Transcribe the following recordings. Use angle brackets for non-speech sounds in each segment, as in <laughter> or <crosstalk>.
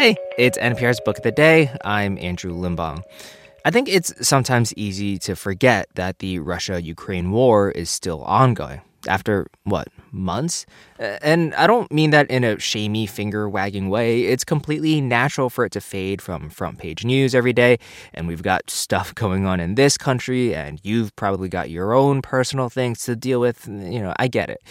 Hey, it's NPR's Book of the Day. I'm Andrew Limbong. I think it's sometimes easy to forget that the Russia Ukraine war is still ongoing. After what, months? Uh, and I don't mean that in a shamey, finger wagging way. It's completely natural for it to fade from front page news every day. And we've got stuff <laughs> going on in this country, and you've probably got your own personal things to deal with. You know, I get it.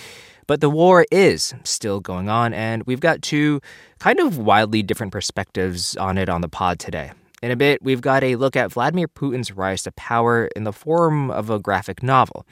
But the war is still going on, and we've got two kind of wildly different perspectives on it on the pod today. In a bit, we've got a look at Vladimir Putin's rise to power in the form of a graphic novel.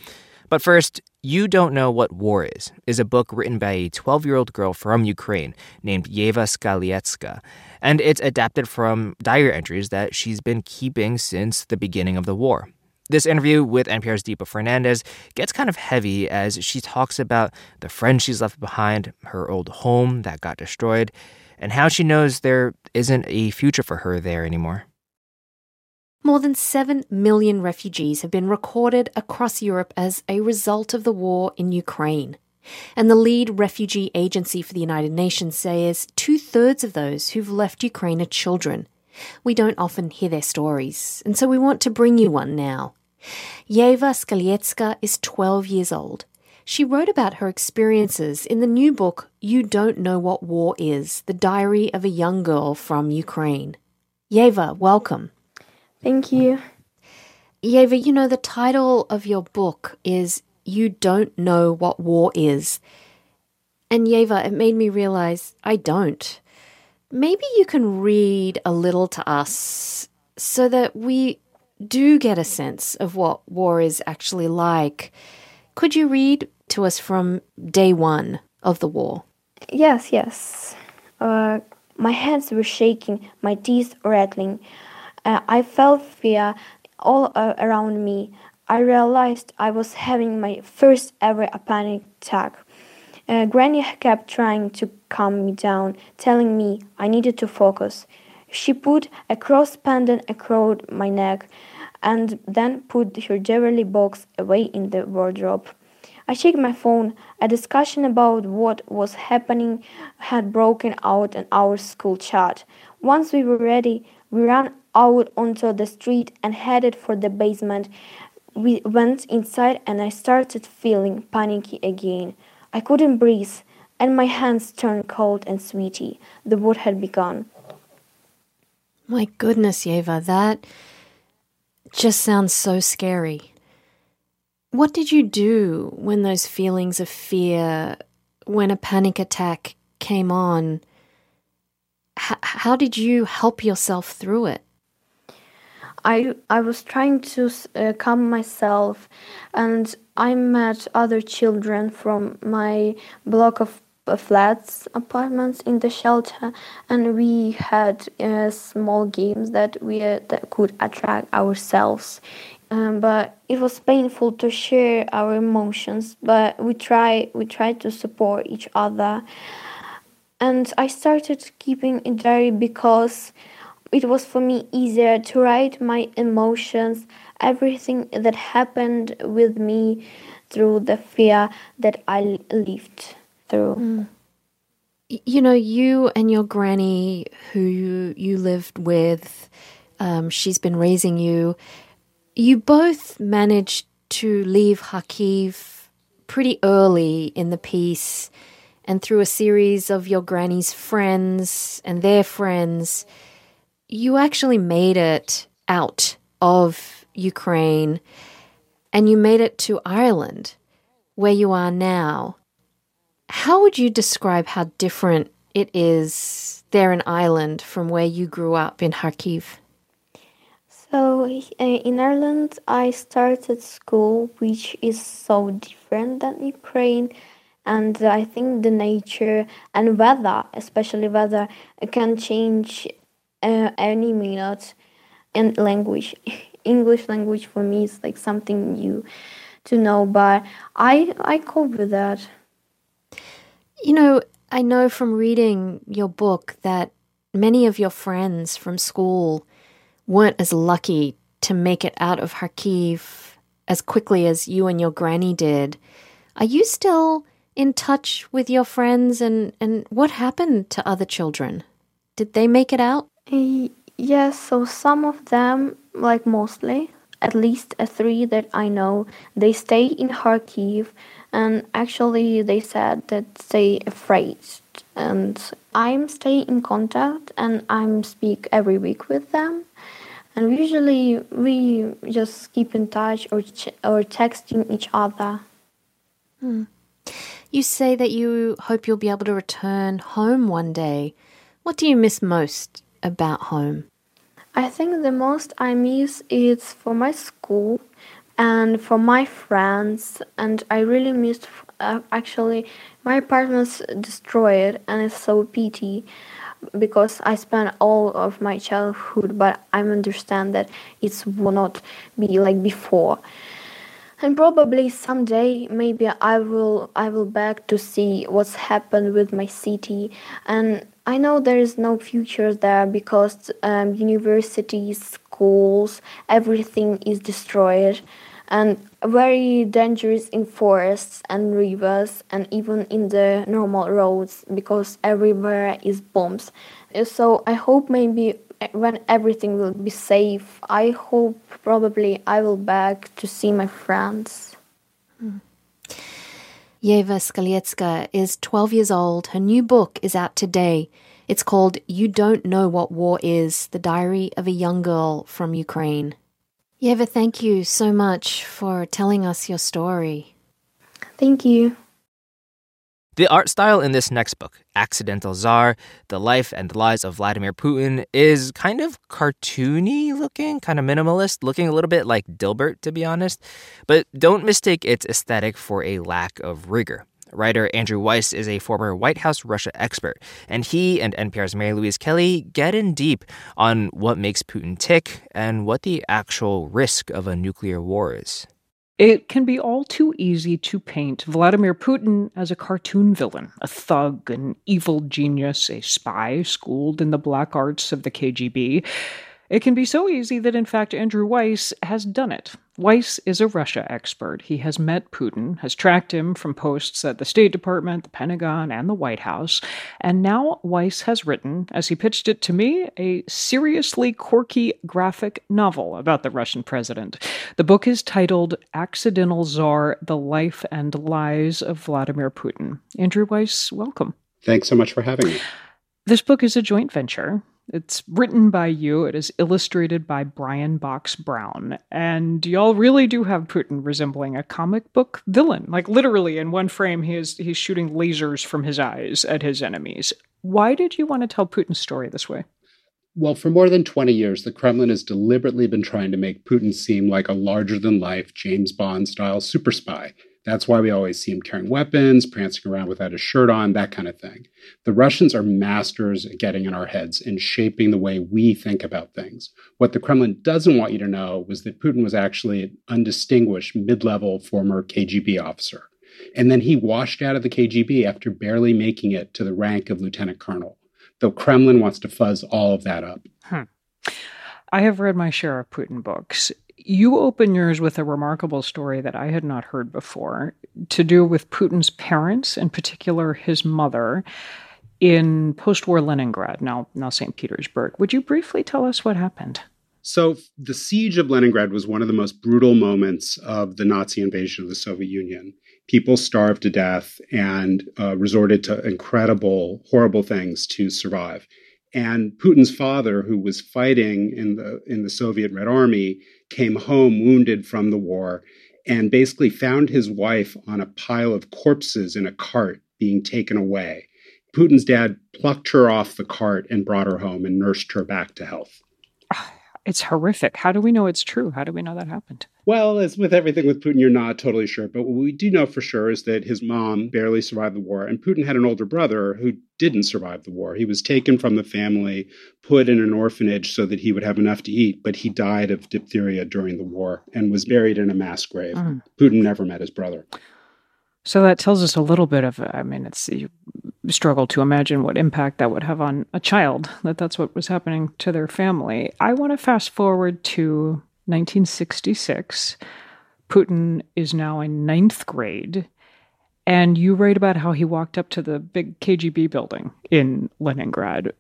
But first, You Don't Know What War Is is a book written by a 12 year old girl from Ukraine named Yeva Skalietska, and it's adapted from diary entries that she's been keeping since the beginning of the war. This interview with NPR's Deepa Fernandes gets kind of heavy as she talks about the friends she's left behind, her old home that got destroyed, and how she knows there isn't a future for her there anymore. More than 7 million refugees have been recorded across Europe as a result of the war in Ukraine. And the lead refugee agency for the United Nations says two thirds of those who've left Ukraine are children. We don't often hear their stories, and so we want to bring you one now. Yeva Skalietska is 12 years old. She wrote about her experiences in the new book, You Don't Know What War Is The Diary of a Young Girl from Ukraine. Yeva, welcome. Thank you. Yeva, you know, the title of your book is You Don't Know What War Is. And Yeva, it made me realize I don't. Maybe you can read a little to us so that we do get a sense of what war is actually like. Could you read to us from day one of the war? Yes, yes. Uh, my hands were shaking, my teeth rattling. Uh, I felt fear all uh, around me. I realized I was having my first ever panic attack. Uh, Granny kept trying to calm me down, telling me I needed to focus. She put a cross pendant across my neck and then put her jewelry box away in the wardrobe. I checked my phone. A discussion about what was happening had broken out in our school chat. Once we were ready, we ran out onto the street and headed for the basement. We went inside and I started feeling panicky again. I couldn't breathe, and my hands turned cold and sweaty. The war had begun. My goodness, Yeva, that just sounds so scary. What did you do when those feelings of fear, when a panic attack came on? H- how did you help yourself through it? I I was trying to uh, calm myself, and I met other children from my block of flats apartments in the shelter, and we had uh, small games that we uh, that could attract ourselves. Um, but it was painful to share our emotions. But we try we try to support each other, and I started keeping a diary because it was for me easier to write my emotions, everything that happened with me through the fear that I lived through. Mm. You know, you and your granny, who you, lived with, um, she's been raising you. You both managed to leave Kharkiv pretty early in the piece, and through a series of your granny's friends and their friends you actually made it out of Ukraine and you made it to Ireland, where you are now. How would you describe how different it is there in Ireland from where you grew up in Kharkiv? So, uh, in Ireland, I started school, which is so different than Ukraine. And I think the nature and weather, especially weather, can change uh, any minute. And language <laughs> english language for me is like something new to know but i i cope with that. You know i know from reading your book that many of your friends from school weren't as lucky to make it out of kharkiv as quickly as you and your granny did. Are you still in touch with your friends and, and what happened to other children? Did they make it out? Yes, so some of them, like mostly, at least three that I know, they stay in Kharkiv, and actually they said that they afraid. And I'm staying in contact, and I'm speak every week with them. And usually we just keep in touch or ch- or texting each other. Hmm. You say that you hope you'll be able to return home one day. What do you miss most about home? I think the most I miss is for my school and for my friends, and I really miss. Uh, actually, my apartment's destroyed, and it's so pity because I spent all of my childhood, but I understand that it will not be like before and probably someday maybe i will i will back to see what's happened with my city and i know there is no future there because um, universities schools everything is destroyed and very dangerous in forests and rivers and even in the normal roads because everywhere is bombs so i hope maybe when everything will be safe, I hope probably I will back to see my friends. Hmm. Yeva Skalietska is 12 years old. Her new book is out today. It's called You Don't Know What War Is The Diary of a Young Girl from Ukraine. Yeva, thank you so much for telling us your story. Thank you. The art style in this next book, Accidental Czar The Life and Lies of Vladimir Putin, is kind of cartoony looking, kind of minimalist, looking a little bit like Dilbert, to be honest. But don't mistake its aesthetic for a lack of rigor. Writer Andrew Weiss is a former White House Russia expert, and he and NPR's Mary Louise Kelly get in deep on what makes Putin tick and what the actual risk of a nuclear war is. It can be all too easy to paint Vladimir Putin as a cartoon villain, a thug, an evil genius, a spy schooled in the black arts of the KGB. It can be so easy that, in fact, Andrew Weiss has done it. Weiss is a Russia expert. He has met Putin, has tracked him from posts at the State Department, the Pentagon, and the White House. And now Weiss has written, as he pitched it to me, a seriously quirky graphic novel about the Russian president. The book is titled Accidental Czar The Life and Lies of Vladimir Putin. Andrew Weiss, welcome. Thanks so much for having me. This book is a joint venture. It's written by you. It is illustrated by Brian Box Brown. And y'all really do have Putin resembling a comic book villain. Like literally in one frame he is he's shooting lasers from his eyes at his enemies. Why did you want to tell Putin's story this way? Well, for more than 20 years, the Kremlin has deliberately been trying to make Putin seem like a larger than life James Bond style super spy that's why we always see him carrying weapons, prancing around without a shirt on, that kind of thing. The Russians are masters at getting in our heads and shaping the way we think about things. What the Kremlin doesn't want you to know was that Putin was actually an undistinguished mid level former KGB officer. And then he washed out of the KGB after barely making it to the rank of lieutenant colonel. The Kremlin wants to fuzz all of that up. Hmm. I have read my share of Putin books you open yours with a remarkable story that I had not heard before to do with Putin's parents, in particular his mother, in post war Leningrad, now, now St. Petersburg. Would you briefly tell us what happened? So, the siege of Leningrad was one of the most brutal moments of the Nazi invasion of the Soviet Union. People starved to death and uh, resorted to incredible, horrible things to survive. And Putin's father, who was fighting in the in the Soviet Red Army, came home wounded from the war and basically found his wife on a pile of corpses in a cart being taken away. Putin's dad plucked her off the cart and brought her home and nursed her back to health. It's horrific. How do we know it's true? How do we know that happened? Well, as with everything with Putin, you're not totally sure. But what we do know for sure is that his mom barely survived the war, and Putin had an older brother who didn't survive the war. He was taken from the family, put in an orphanage so that he would have enough to eat, but he died of diphtheria during the war and was buried in a mass grave. Mm. Putin never met his brother. So that tells us a little bit of, I mean, it's you struggle to imagine what impact that would have on a child, that that's what was happening to their family. I want to fast forward to 1966. Putin is now in ninth grade. And you write about how he walked up to the big KGB building in Leningrad.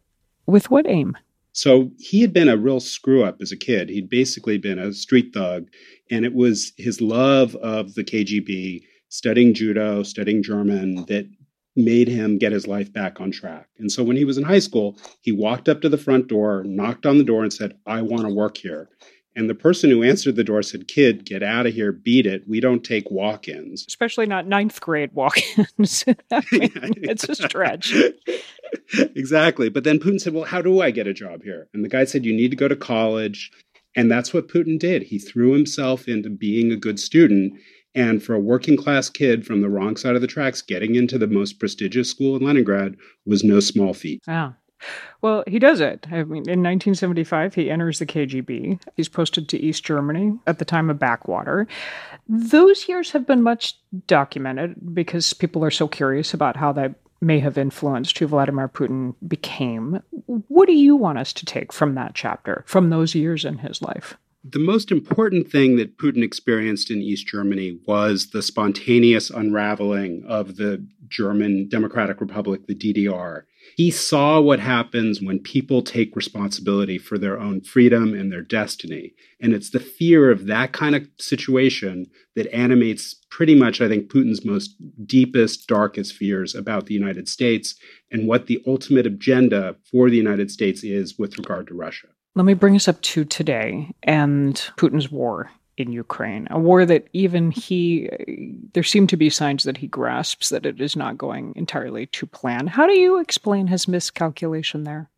With what aim? So he had been a real screw up as a kid. He'd basically been a street thug, and it was his love of the KGB, studying judo, studying German, that made him get his life back on track. And so when he was in high school, he walked up to the front door, knocked on the door, and said, I want to work here. And the person who answered the door said, Kid, get out of here, beat it. We don't take walk ins. Especially not ninth grade walk ins. <laughs> <laughs> it's a stretch. <laughs> exactly. But then Putin said, Well, how do I get a job here? And the guy said, You need to go to college. And that's what Putin did. He threw himself into being a good student. And for a working class kid from the wrong side of the tracks, getting into the most prestigious school in Leningrad was no small feat. Yeah. Well, he does it. I mean, in 1975, he enters the KGB. He's posted to East Germany at the time of Backwater. Those years have been much documented because people are so curious about how that may have influenced who Vladimir Putin became. What do you want us to take from that chapter, from those years in his life? The most important thing that Putin experienced in East Germany was the spontaneous unraveling of the German Democratic Republic, the DDR. He saw what happens when people take responsibility for their own freedom and their destiny. And it's the fear of that kind of situation that animates pretty much, I think, Putin's most deepest, darkest fears about the United States and what the ultimate agenda for the United States is with regard to Russia. Let me bring us up to today and Putin's war in Ukraine, a war that even he, there seem to be signs that he grasps that it is not going entirely to plan. How do you explain his miscalculation there?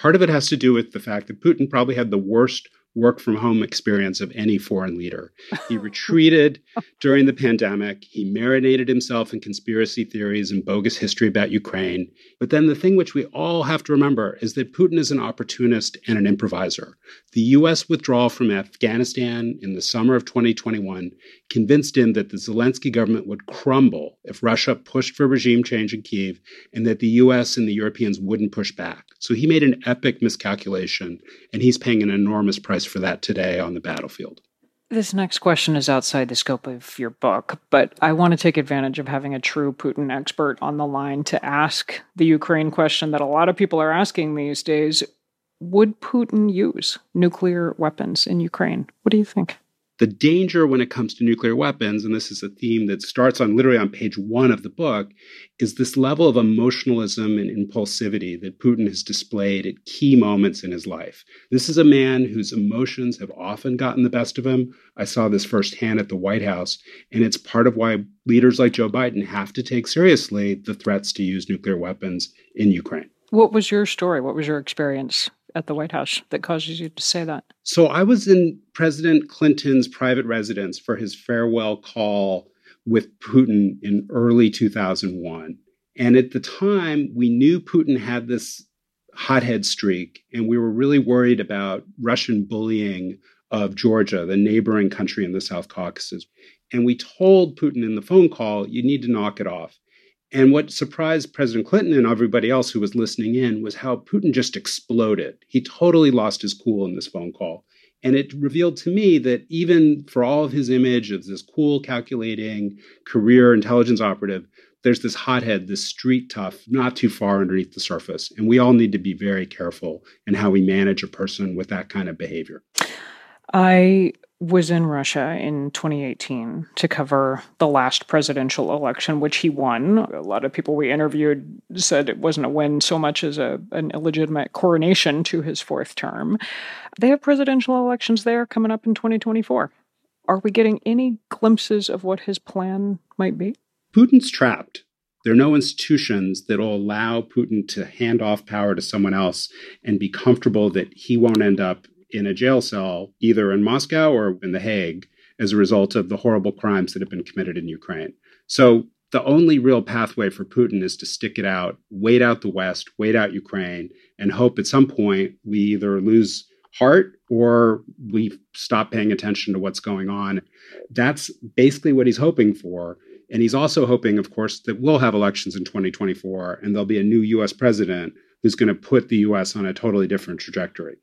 Part of it has to do with the fact that Putin probably had the worst work from home experience of any foreign leader. He <laughs> retreated during the pandemic. He marinated himself in conspiracy theories and bogus history about Ukraine. But then the thing which we all have to remember is that Putin is an opportunist and an improviser. The US withdrawal from Afghanistan in the summer of 2021 convinced him that the Zelensky government would crumble if Russia pushed for regime change in Kiev and that the US and the Europeans wouldn't push back. So he made an epic miscalculation, and he's paying an enormous price for that today on the battlefield. This next question is outside the scope of your book, but I want to take advantage of having a true Putin expert on the line to ask the Ukraine question that a lot of people are asking these days. Would Putin use nuclear weapons in Ukraine? What do you think? The danger when it comes to nuclear weapons, and this is a theme that starts on literally on page one of the book, is this level of emotionalism and impulsivity that Putin has displayed at key moments in his life. This is a man whose emotions have often gotten the best of him. I saw this firsthand at the White House, and it's part of why leaders like Joe Biden have to take seriously the threats to use nuclear weapons in Ukraine. What was your story? What was your experience? At the White House that causes you to say that? So I was in President Clinton's private residence for his farewell call with Putin in early 2001. And at the time, we knew Putin had this hothead streak, and we were really worried about Russian bullying of Georgia, the neighboring country in the South Caucasus. And we told Putin in the phone call, you need to knock it off. And what surprised President Clinton and everybody else who was listening in was how Putin just exploded. He totally lost his cool in this phone call. And it revealed to me that even for all of his image of this cool, calculating career intelligence operative, there's this hothead, this street tough, not too far underneath the surface. And we all need to be very careful in how we manage a person with that kind of behavior. I was in Russia in 2018 to cover the last presidential election, which he won. A lot of people we interviewed said it wasn't a win so much as a, an illegitimate coronation to his fourth term. They have presidential elections there coming up in 2024. Are we getting any glimpses of what his plan might be? Putin's trapped. There are no institutions that will allow Putin to hand off power to someone else and be comfortable that he won't end up in a jail cell, either in Moscow or in The Hague, as a result of the horrible crimes that have been committed in Ukraine. So the only real pathway for Putin is to stick it out, wait out the West, wait out Ukraine, and hope at some point we either lose heart or we stop paying attention to what's going on. That's basically what he's hoping for. And he's also hoping, of course, that we'll have elections in 2024 and there'll be a new US president who's going to put the US on a totally different trajectory.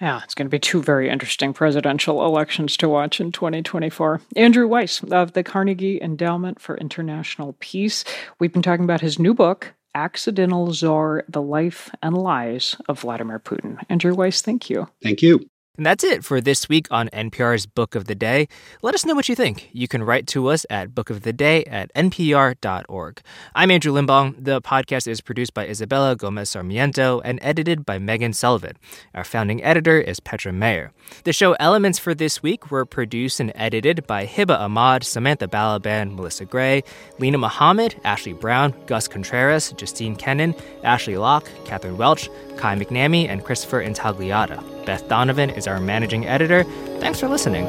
Yeah, it's going to be two very interesting presidential elections to watch in 2024. Andrew Weiss of the Carnegie Endowment for International Peace. We've been talking about his new book, Accidental Czar The Life and Lies of Vladimir Putin. Andrew Weiss, thank you. Thank you. And that's it for this week on NPR's Book of the Day. Let us know what you think. You can write to us at bookoftheday at npr.org. I'm Andrew Limbong. The podcast is produced by Isabella Gomez Sarmiento and edited by Megan Sullivan. Our founding editor is Petra Mayer. The show elements for this week were produced and edited by Hiba Ahmad, Samantha Balaban, Melissa Gray, Lena Muhammad, Ashley Brown, Gus Contreras, Justine Kenin, Ashley Locke, Catherine Welch, Kai McNamee, and Christopher Intagliata. Beth Donovan is our managing editor. Thanks for listening.